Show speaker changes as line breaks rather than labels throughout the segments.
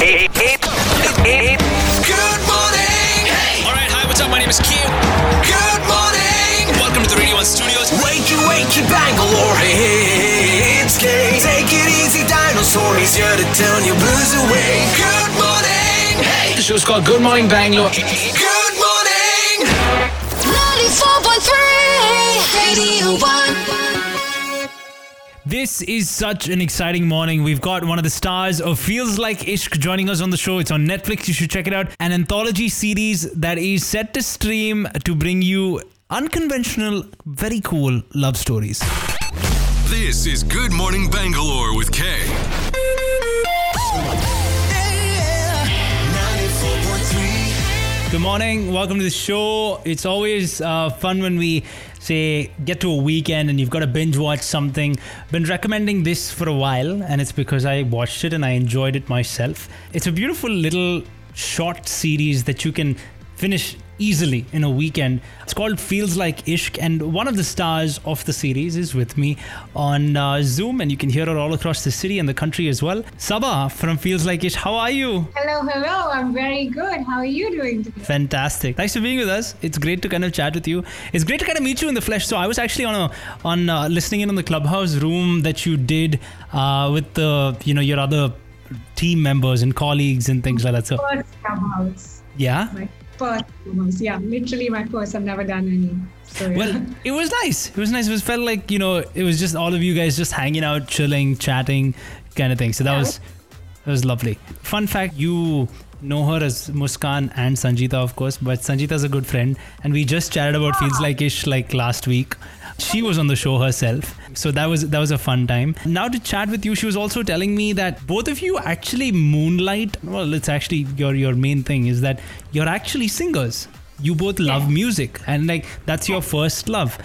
Eight, eight, eight.
Good morning. Hey.
All right, hi, what's up? My name is Q.
Good morning.
Welcome to the Radio 1 Studios.
Wakey, wakey, Bangalore. It's Kay. Take it easy, dinosaur. He's here to turn your blues away. Good morning. Hey.
The show's called Good Morning Bangalore.
Good
This is such an exciting morning. We've got one of the stars of Feels Like Ishq joining us on the show. It's on Netflix. You should check it out. An anthology series that is set to stream to bring you unconventional, very cool love stories.
This is Good Morning Bangalore with Kay.
Good morning. Welcome to the show. It's always uh, fun when we say get to a weekend and you've got to binge watch something. Been recommending this for a while, and it's because I watched it and I enjoyed it myself. It's a beautiful little short series that you can finish easily in a weekend. It's called Feels Like Ishq, and one of the stars of the series is with me on uh, Zoom, and you can hear her all across the city and the country as well. Saba from Feels Like Ishq, how are you?
Hello, hello. I'm very good. How are you doing today?
Fantastic. Thanks for being with us. It's great to kind of chat with you. It's great to kind of meet you in the flesh. So I was actually on a on uh, listening in on the clubhouse room that you did uh, with the you know your other team members and colleagues and things like that. So
First clubhouse.
yeah.
First clubhouse. Yeah, literally my first. I've never done any. So, yeah.
Well, it was nice. It was nice. It was felt like you know it was just all of you guys just hanging out, chilling, chatting, kind of thing. So that was that was lovely. Fun fact: you know her as Muskan and Sanjeeta, of course, but Sanjeeta's a good friend, and we just chatted about Feels Like Ishq like last week. She was on the show herself, so that was that was a fun time. Now to chat with you, she was also telling me that both of you actually moonlight. Well, it's actually your your main thing is that you're actually singers. You both love music, and like that's your first love.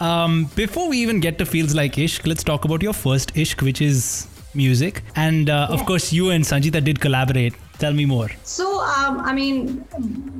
Um, before we even get to feels like ishq, let's talk about your first ishq, which is music. And uh, of course, you and Sanjeeta did collaborate. Tell me more.
So, um, I mean,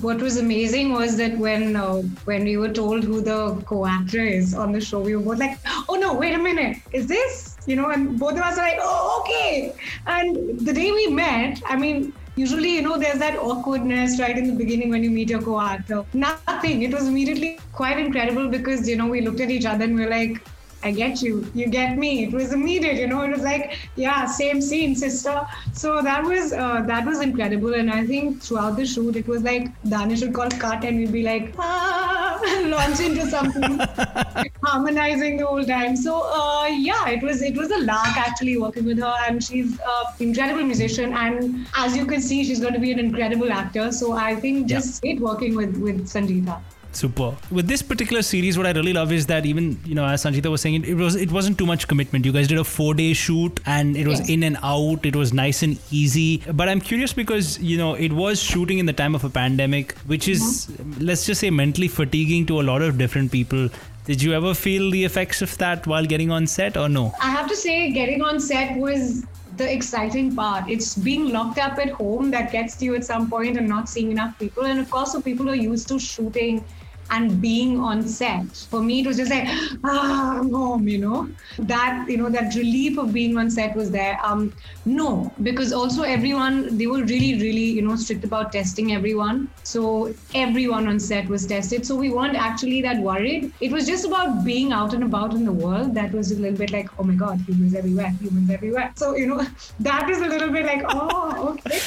what was amazing was that when uh, when we were told who the co-actor is on the show, we were both like, "Oh no, wait a minute, is this?" You know, and both of us are like, "Oh, okay." And the day we met, I mean, usually, you know, there's that awkwardness right in the beginning when you meet your co-actor. Nothing. It was immediately quite incredible because you know we looked at each other and we are like. I get you. You get me. It was immediate, you know. It was like, yeah, same scene, sister. So that was uh, that was incredible. And I think throughout the shoot, it was like Danish would call cut, and we'd be like, ah, launch into something, harmonizing the whole time. So uh, yeah, it was it was a lark actually working with her, and she's an incredible musician. And as you can see, she's going to be an incredible actor. So I think just great working with with Sanjeeta.
Super. With this particular series, what I really love is that even you know, as Sanjeeta was saying, it, it was it wasn't too much commitment. You guys did a four day shoot, and it was
Yes.
in and out. It was nice and easy. But I'm curious because you know it was shooting in the time of a pandemic, which is mm-hmm. let's just say mentally fatiguing to a lot of different people. Did you ever feel the effects of that while getting on set, or no?
I have to say, getting on set was the exciting part. It's being locked up at home that gets to you at some point and not seeing enough people. And of course, for people who are used to shooting and being on set, for me, it was just like, ah, I'm home, you know? That, you know, that relief of being on set was there. Um, no, because also everyone, they were really, really, you know, strict about testing everyone. So everyone on set was tested. So we weren't actually that worried. It was just about being out and about in the world. That was a little bit like, oh my God, humans everywhere, humans everywhere. So, you know, that was a little bit like, oh, okay.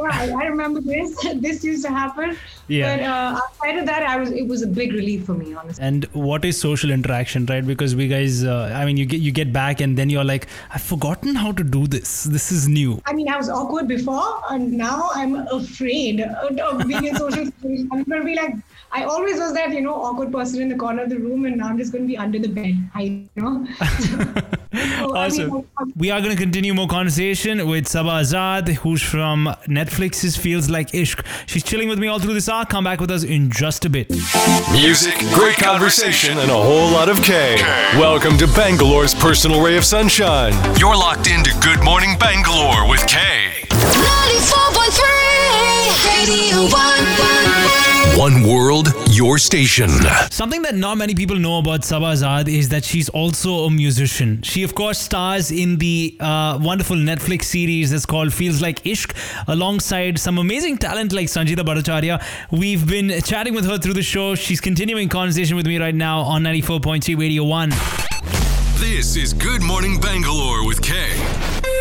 Yeah, I, remember this. this used to happen.
Yeah.
But uh, outside of that, I was. It was a big relief for me, honestly.
And what is social interaction, right? Because we guys, uh, I mean, you get you get back, and then you're like, I've forgotten how to do this. This is new.
I mean, I was awkward before, and now I'm afraid of being in social situations. I'm going to be like, I always was that, you know, awkward person in the corner of the room, and now I'm just going to be under the bed. I you know. So, I mean,
Awesome. We are going to continue more conversation with Saba Azad, who's from Netflix's Feels Like Ishq. She's chilling with me all through this hour. Come back with us in just a bit.
Music, great conversation, and a whole lot of K. Welcome to Bangalore's personal ray of sunshine. You're locked into Good Morning Bangalore with K.
94.3 Radio 1.
One world, your station.
Something that not many people know about Saba Azad is that she's also a musician. She, of course, stars in the uh, wonderful Netflix series that's called Feels Like Ishq alongside some amazing talent like Sanjeeta Bhattacharya. We've been chatting with her through the show. She's continuing conversation with me right now on 94.3 Radio 1.
This is Good Morning Bangalore with Kay.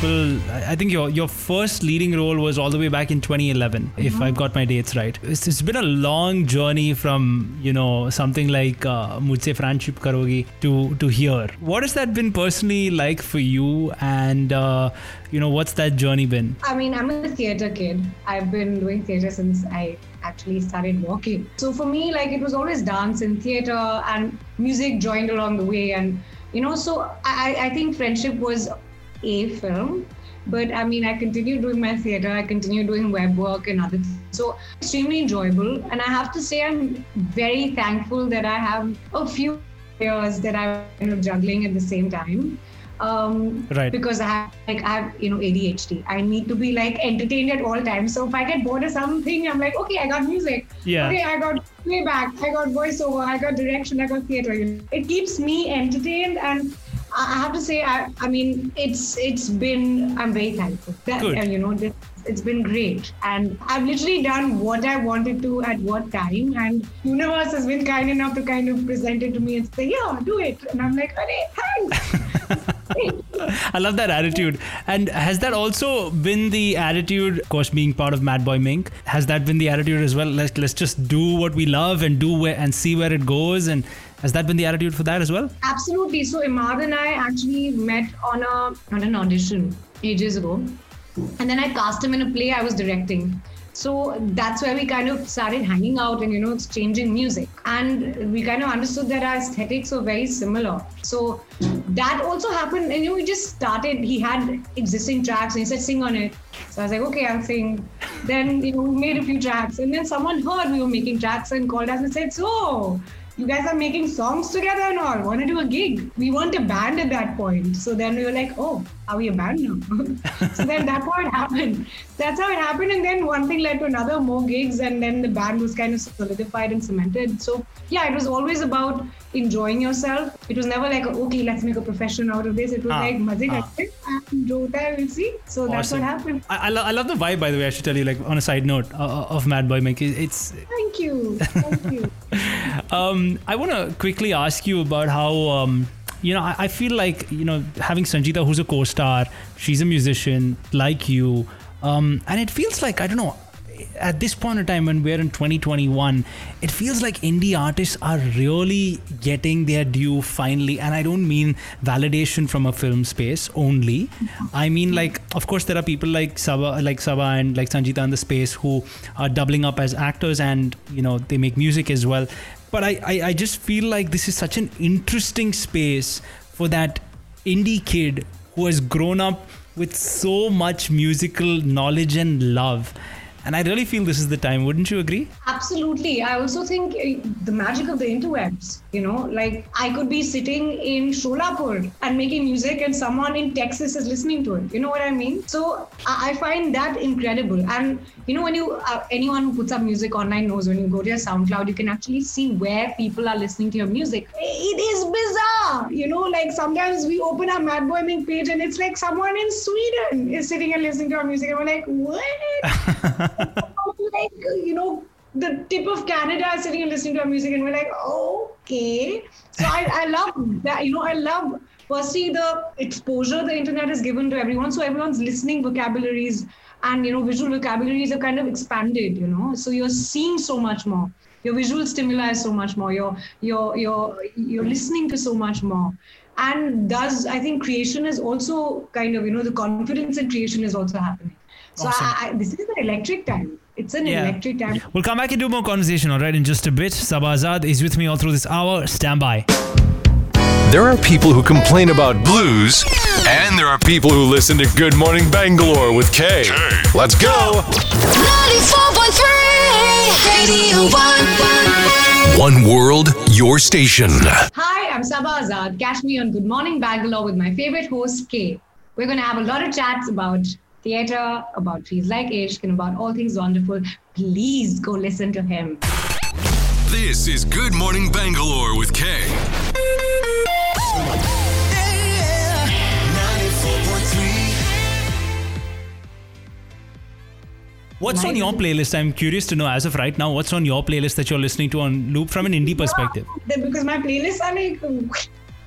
People. I think your your first leading role was all the way back in 2011, if I've got my dates right. It's, it's been a long journey from you know something like uh, Mujhse Friendship Karogi to to here. What has that been personally like for you? And uh, you know, what's that journey been?
I mean, I'm a theater kid. I've been doing theater since I actually started walking. So for me, like it was always dance and theater and music joined along the way. And you know, so I, I think friendship was a film. But I mean, I continue doing my theater, I continue doing web work and other things. So extremely enjoyable. And I have to say, I'm very thankful that I have a few years that I'm you know, juggling at the same time. Um,
Right.
Because I have, like, I have, you know, ADHD. I need to be like entertained at all times. So if I get bored of something, I'm like, okay, I got music.
Yeah.
Okay, I got playback. I got voiceover. I got direction. I got theater. It keeps me entertained and. I have to say, I, I mean, it's it's been. I'm very thankful. That,
Good.
you know, this, it's been great, and I've literally done what I wanted to at what time, and universe has been kind enough to kind of present it to me and say, yeah, do it, and I'm like, "Arey, thanks.
I love that attitude. And has that also been the attitude, of course, being part of Mad Boy Mink? Has that been the attitude as well? Let's let's just do what we love and do where, and see where it goes. And has that been the attitude for that as well?
Absolutely. So Imad and I actually met on a on an audition ages ago, and then I cast him in a play I was directing. So that's where we kind of started hanging out and you know exchanging music, and we kind of understood that our aesthetics were very similar. So that also happened, and you know we just started. He had existing tracks, and he said sing on it. So I was like, okay, I'll sing. Then you know we made a few tracks, and then someone heard we were making tracks and called us and said, so you guys are making songs together and all. Want to do a gig? We weren't a band at that point. So then we were like, oh, are we a band now? so then that's how it happened. That's how it happened. And then one thing led to another, more gigs. And then the band was kind of solidified and cemented. So yeah, it was always about enjoying yourself. It was never like, okay, let's make a profession out of this. It was
Ah,
like, maze
ah.
and hota hai, we'll see. So that's what happened.
I, I, lo- I love the vibe, by the way. I should tell you, like on a side note uh, of Mad Boy Mink, it- it's
Thank you. Thank you.
Um, I want to quickly ask you about how, um, you know, I, I feel like, you know, having Sanjeeta, who's a co star, she's a musician like you. Um, and it feels like, I don't know, at this point in time when we're in 2021, it feels like indie artists are really getting their due finally. And I don't mean validation from a film space only. I mean, like, of course, there are people like Saba, like Saba and like Sanjeeta in the space who are doubling up as actors and, you know, they make music as well. But I, I, I just feel like this is such an interesting space for that indie kid who has grown up with so much musical knowledge and love. And I really feel this is the time, wouldn't you agree?
Absolutely. I also think uh, the magic of the interwebs, you know, like I could be sitting in Sholapur and making music and someone in Texas is listening to it. You know what I mean? So I I find that incredible. And, you know, when you, uh, anyone who puts up music online knows when you go to your SoundCloud, you can actually see where people are listening to your music. It is bizarre. You know, like sometimes we open our Mad Boy Mink page and it's like someone in Sweden is sitting and listening to our music. And we're like, what? like you know the tip of Canada sitting and listening to our music, and we're like, okay. So I, I love that. You know, I love firstly the exposure the internet has given to everyone. So everyone's listening vocabularies and you know visual vocabularies have kind of expanded. You know, so you're seeing so much more. Your visual stimuli is so much more. You're you're you're you're listening to so much more. And thus, I think creation is also kind of, you know, the confidence in creation is also happening. So
Awesome.
I, I, this is an electric time. It's an
Yeah.
electric time.
We'll come back and do more conversation, all right, in just a bit. Saba Azad is with me all through this hour. Stand by.
There are people who complain about blues, and there are people who listen to Good Morning Bangalore with Kay. Let's go!
94.3 Radio 1.
One world, your station.
Hi, I'm Saba Azad. Catch me on Good Morning Bangalore with my favorite host, Kay. We're going to have a lot of chats about theatre, about Feels Like Ishq, and about all things wonderful, please go listen to him.
This is Good Morning Bangalore with Kay.
What's on your playlist? I'm curious to know as of right now, what's on your playlist that you're listening to on loop from an indie perspective?
Because my playlists are like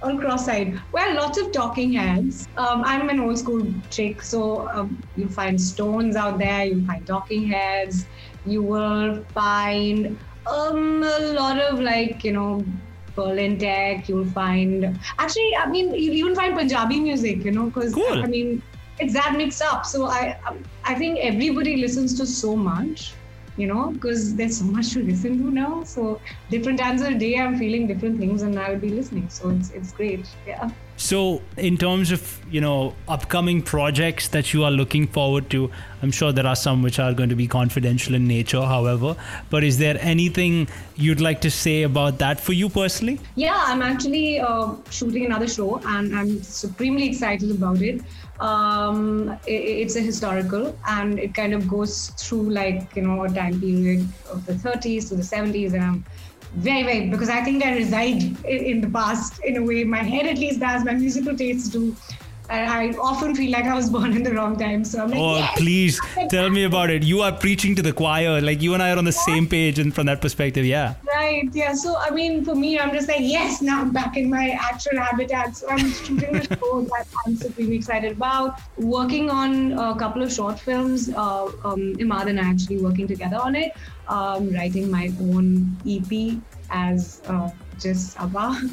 all cross-eyed. Well, lots of talking heads. Um, I'm an old school chick, so um, you'll find Stones out there. You'll find talking heads. You will find um, a lot of like you know Berlin tech. You'll find actually, I mean, you even find Punjabi music. You know, because
Cool.
I mean, it's that mixed up. So I, I think everybody listens to so much you know, because there's so much to listen to now. So different times of the day, I'm feeling different things, and I will be listening. So it's it's great. Yeah.
So, in terms of you know upcoming projects that you are looking forward to, I'm sure there are some which are going to be confidential in nature. However, but is there anything you'd like to say about that for you personally?
Yeah, I'm actually uh, shooting another show, and I'm supremely excited about it. Um, i it's a historical, and it kind of goes through like you know a time period of the 30s to the 70s, and I'm very, very because I think I reside in, in the past in a way. My head at least does. My musical tastes do. I, I often feel like I was born in the wrong time. So I'm like,
Oh,
yes!
please tell me about it. You are preaching to the choir. Like you and I are on the same page, and from that perspective, yeah.
Right. Yeah. So I mean, for me, I'm just like, yes, now I'm back in my actual habitat. So I'm shooting a show that I'm supremely excited about. Working on a couple of short films. Uh, um, Imad and I actually working together on it. Um, writing my own EP as uh, just Abba.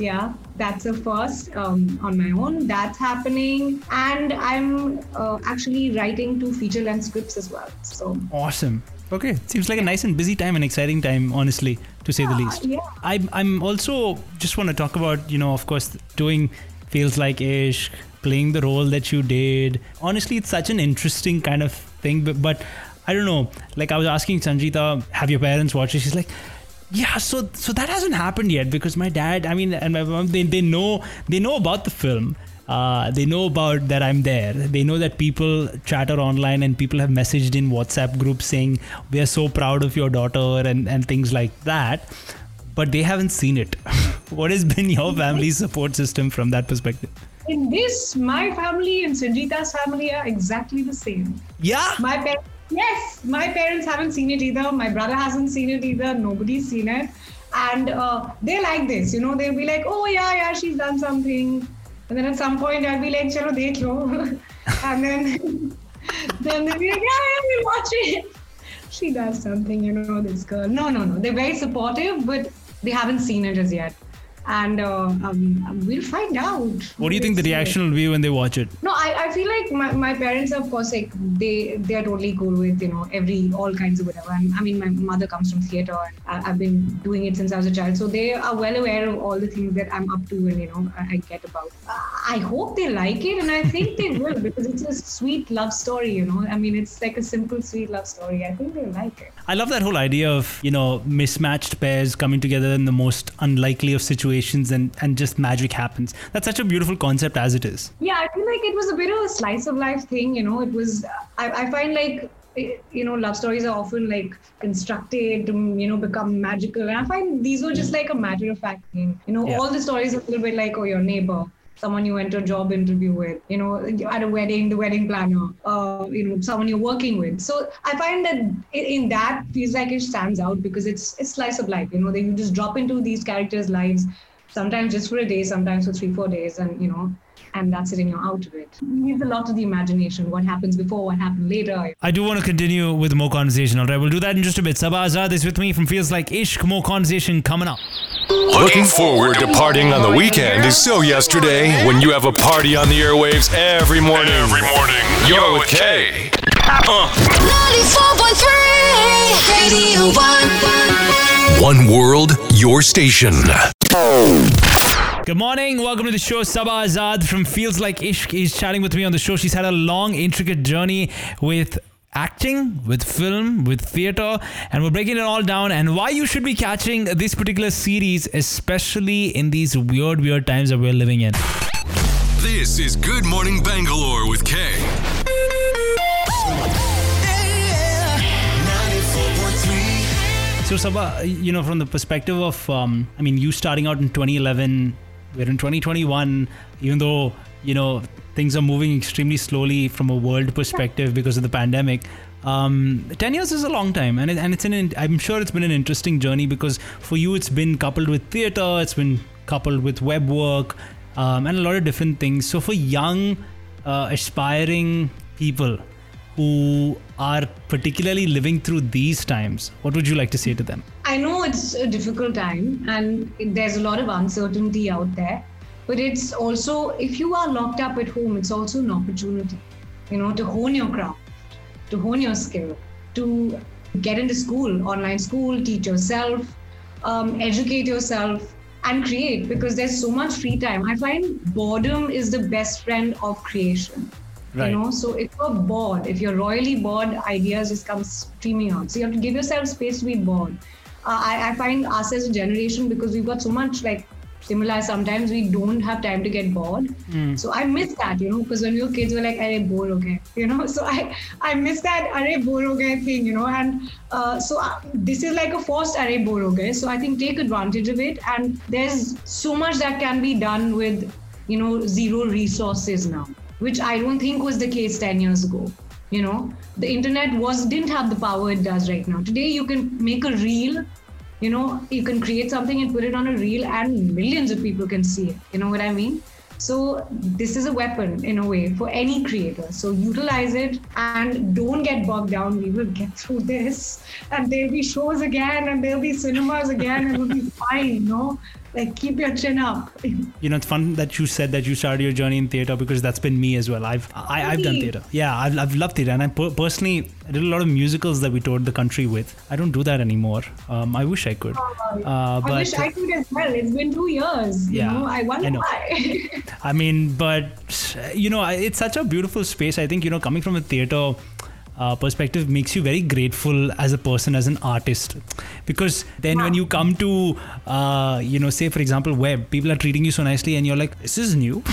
Yeah, that's a first um, on my own. That's happening, and I'm uh, actually writing two feature length scripts as well. So
Awesome. Okay, seems like a nice and busy time, an exciting time, honestly, to say the least.
yeah.
I'm, I'm also just want to talk about, you know, of course, doing feels like Ishq, playing the role that you did. Honestly, it's such an interesting kind of thing, but, but I don't know. Like I was asking Sanjeeta, have your parents watched it? She's like, yeah, so so that hasn't happened yet because my dad, I mean, and my mom, they, they know they know about the film. Uh, they know about that I'm there. They know that people chatter online and people have messaged in WhatsApp groups saying we are so proud of your daughter and and things like that. But they haven't seen it. what has been your family's support system from that perspective?
in this, my family and Sanjeeta's family are exactly the same.
Yeah.
My parents, yes, my parents haven't seen it either. My brother hasn't seen it either. Nobody's seen it, and uh, they like this. You know, they'll be like, "Oh yeah, yeah, she's done something," and then at some point I'll be like, "Chalo, dekh lo," and then then they'll be like, "Yeah, yeah, we'll watch it." She does something, you know, this girl. No, no, no. They're very supportive, but they haven't seen it as yet. And uh, um, we'll find out.
What do you think the reaction will be when they watch it?
No, I, I feel like my, my parents, of course, like they they are totally cool with you know every all kinds of whatever. And I mean, my mother comes from theater, and I, I've been doing it since I was a child, so they are well aware of all the things that I'm up to and you know I, I get about. I hope they like it, and I think they will because it's a sweet love story. You know, I mean, it's like a simple sweet love story. I think they like it.
I love that whole idea of, you know, mismatched pairs coming together in the most unlikely of situations and, and just magic happens. That's such a beautiful concept as it is.
Yeah, I feel like it was a bit of a slice of life thing. You know, it was. I, I find like eh, you know love stories are often like constructed to you know become magical, and I find these were just like a matter of fact thing. You know,
Yeah.
all the stories are a little bit like oh your neighbor. Someone you went to a job interview with, you know, at a wedding, the wedding planner, uh, you know, someone you're working with. So I find that in, in that feels like it stands out because it's it's slice of life. You know, that you just drop into these characters' lives, sometimes just for a day, sometimes for three, four days, and you know, and that's it, and you're out of it. Leaves a lot of the imagination. What happens before, what happened later.
I do want to continue with more conversation, all right? We'll do that in just a bit. Saba Azad is with me from Feels Like Ishq. More conversation coming up.
Looking forward to partying on the weekend is so yesterday when you have a party on the airwaves every morning. Every morning. You're with Kay. Uh.
94.3 Radio 1.
One world, your station.
Good morning. Welcome to the show. Saba Azad from Feels Like Ishq is chatting with me on the show. She's had a long, intricate journey with acting, with film, with theater, and we're breaking it all down and why you should be catching this particular series, especially in these weird, weird times that we're living in.
This is Good Morning Bangalore with Kay.
So, Saba, you know, from the perspective of, um, I mean, you starting out in 2011, we're in 2021, even though, you know, things are moving extremely slowly from a world perspective because of the pandemic. Um, 10 years is a long time, and, it, and it's an, I'm sure it's been an interesting journey because for you, it's been coupled with theater, it's been coupled with web work, um, and a lot of different things. So, for young, uh, aspiring people, who are particularly living through these times, what would you like to say to them?
I know it's a difficult time and there's a lot of uncertainty out there, but it's also, if you are locked up at home, it's also an opportunity, you know, to hone your craft, to hone your skill, to get into school, online school, teach yourself, um, educate yourself, and create because there's so much free time. I find boredom is the best friend of creation.
Right.
You know, so if you're bored, if you're royally bored, ideas just come streaming out. So you have to give yourself space to be bored. Uh, I, I find us as a generation because we've got so much like stimuli. Sometimes we don't have time to get bored. So I miss that, you know, because when we were kids, we were like, "Arey bore okay," you know. So I I miss that "Arey bore okay" thing, you know. And uh, so uh, this is like a forced "Arey bore okay." So I think take advantage of it. And there's so much that can be done with, you know, zero resources now which I don't think was the case 10 years ago. You know, the internet was didn't have the power it does right now. Today you can make a reel, you know, you can create something and put it on a reel and millions of people can see it. You know what I mean? So this is a weapon in a way for any creator. So utilize it and don't get bogged down. We will get through this and there'll be shows again and there'll be cinemas again and it'll be fine, you know? Like keep your chin up.
you know it's fun that you said that you started your journey in theater because that's been me as well i've I, i've done theater yeah i've, I've loved theater and i per- personally I did a lot of musicals that we toured the country with i don't do that anymore um, i wish i could uh, but, I
wish I could as well. It's been two years.
Yeah,
you know, I wonder
I
why.
I mean, but you know, it's such a beautiful space. I think you know, coming from a theater uh, perspective makes you very grateful as a person, as an artist, because then when you come to, uh, you know, say for example, web, people are treating you so nicely, and you're like, this is new.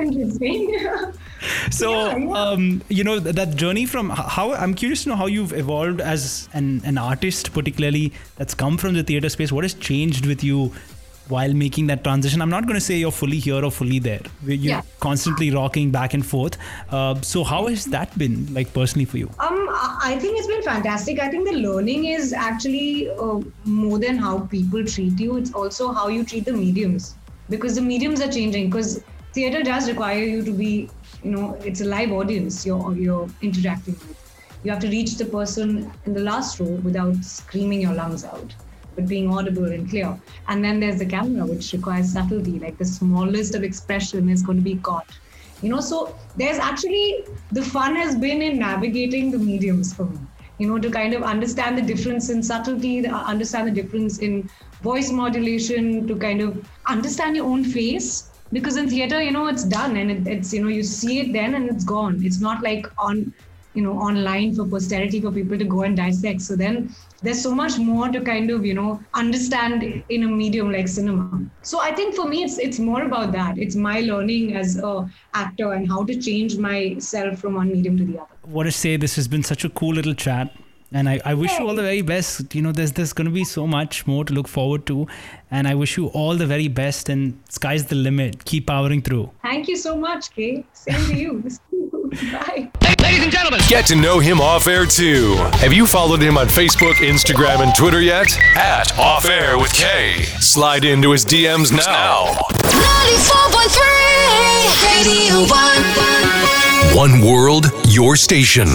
Interesting.
so
Yeah, yeah.
um, you know th- that journey from how i'm curious to know how you've evolved as an, an artist particularly that's come from the theater space what has changed with you while making that transition i'm not going to say you're fully here or fully there you're
Yeah.
constantly rocking back and forth uh, so how has that been like personally for you
Um, I think it's been fantastic. I think the learning is actually uh, more than how people treat you. It's also how you treat the mediums because the mediums are changing. Because theater does require you to be, you know, it's a live audience you're you're interacting with. You have to reach the person in the last row without screaming your lungs out, but being audible and clear. And then there's the camera, which requires subtlety. Like the smallest of expression is going to be caught you know so there's actually the fun has been in navigating the mediums for me you know to kind of understand the difference in subtlety uh, understand the difference in voice modulation to kind of understand your own face because in theater you know it's done and it, it's you know you see it then and it's gone it's not like on you know online for posterity for people to go and dissect. So then there's so much more to kind of you know understand in a medium like cinema. So i think for me it's it's more about that. It's my learning as a actor and how to change myself from one medium to the other.
What to say this has been such a cool little chat. And I, I wish you all the very best. You know there's there's going to be so much more to look forward to. And i wish you all the very best. And sky's the limit. Keep powering through.
Thank you so much kay. Same to you bye
Ladies and gentlemen,
Get to know him off air too. Have you followed him on Facebook, Instagram, and Twitter yet? At Off Air with K. Slide into his DMs now.
94.3 Radio 1.
One world, your station.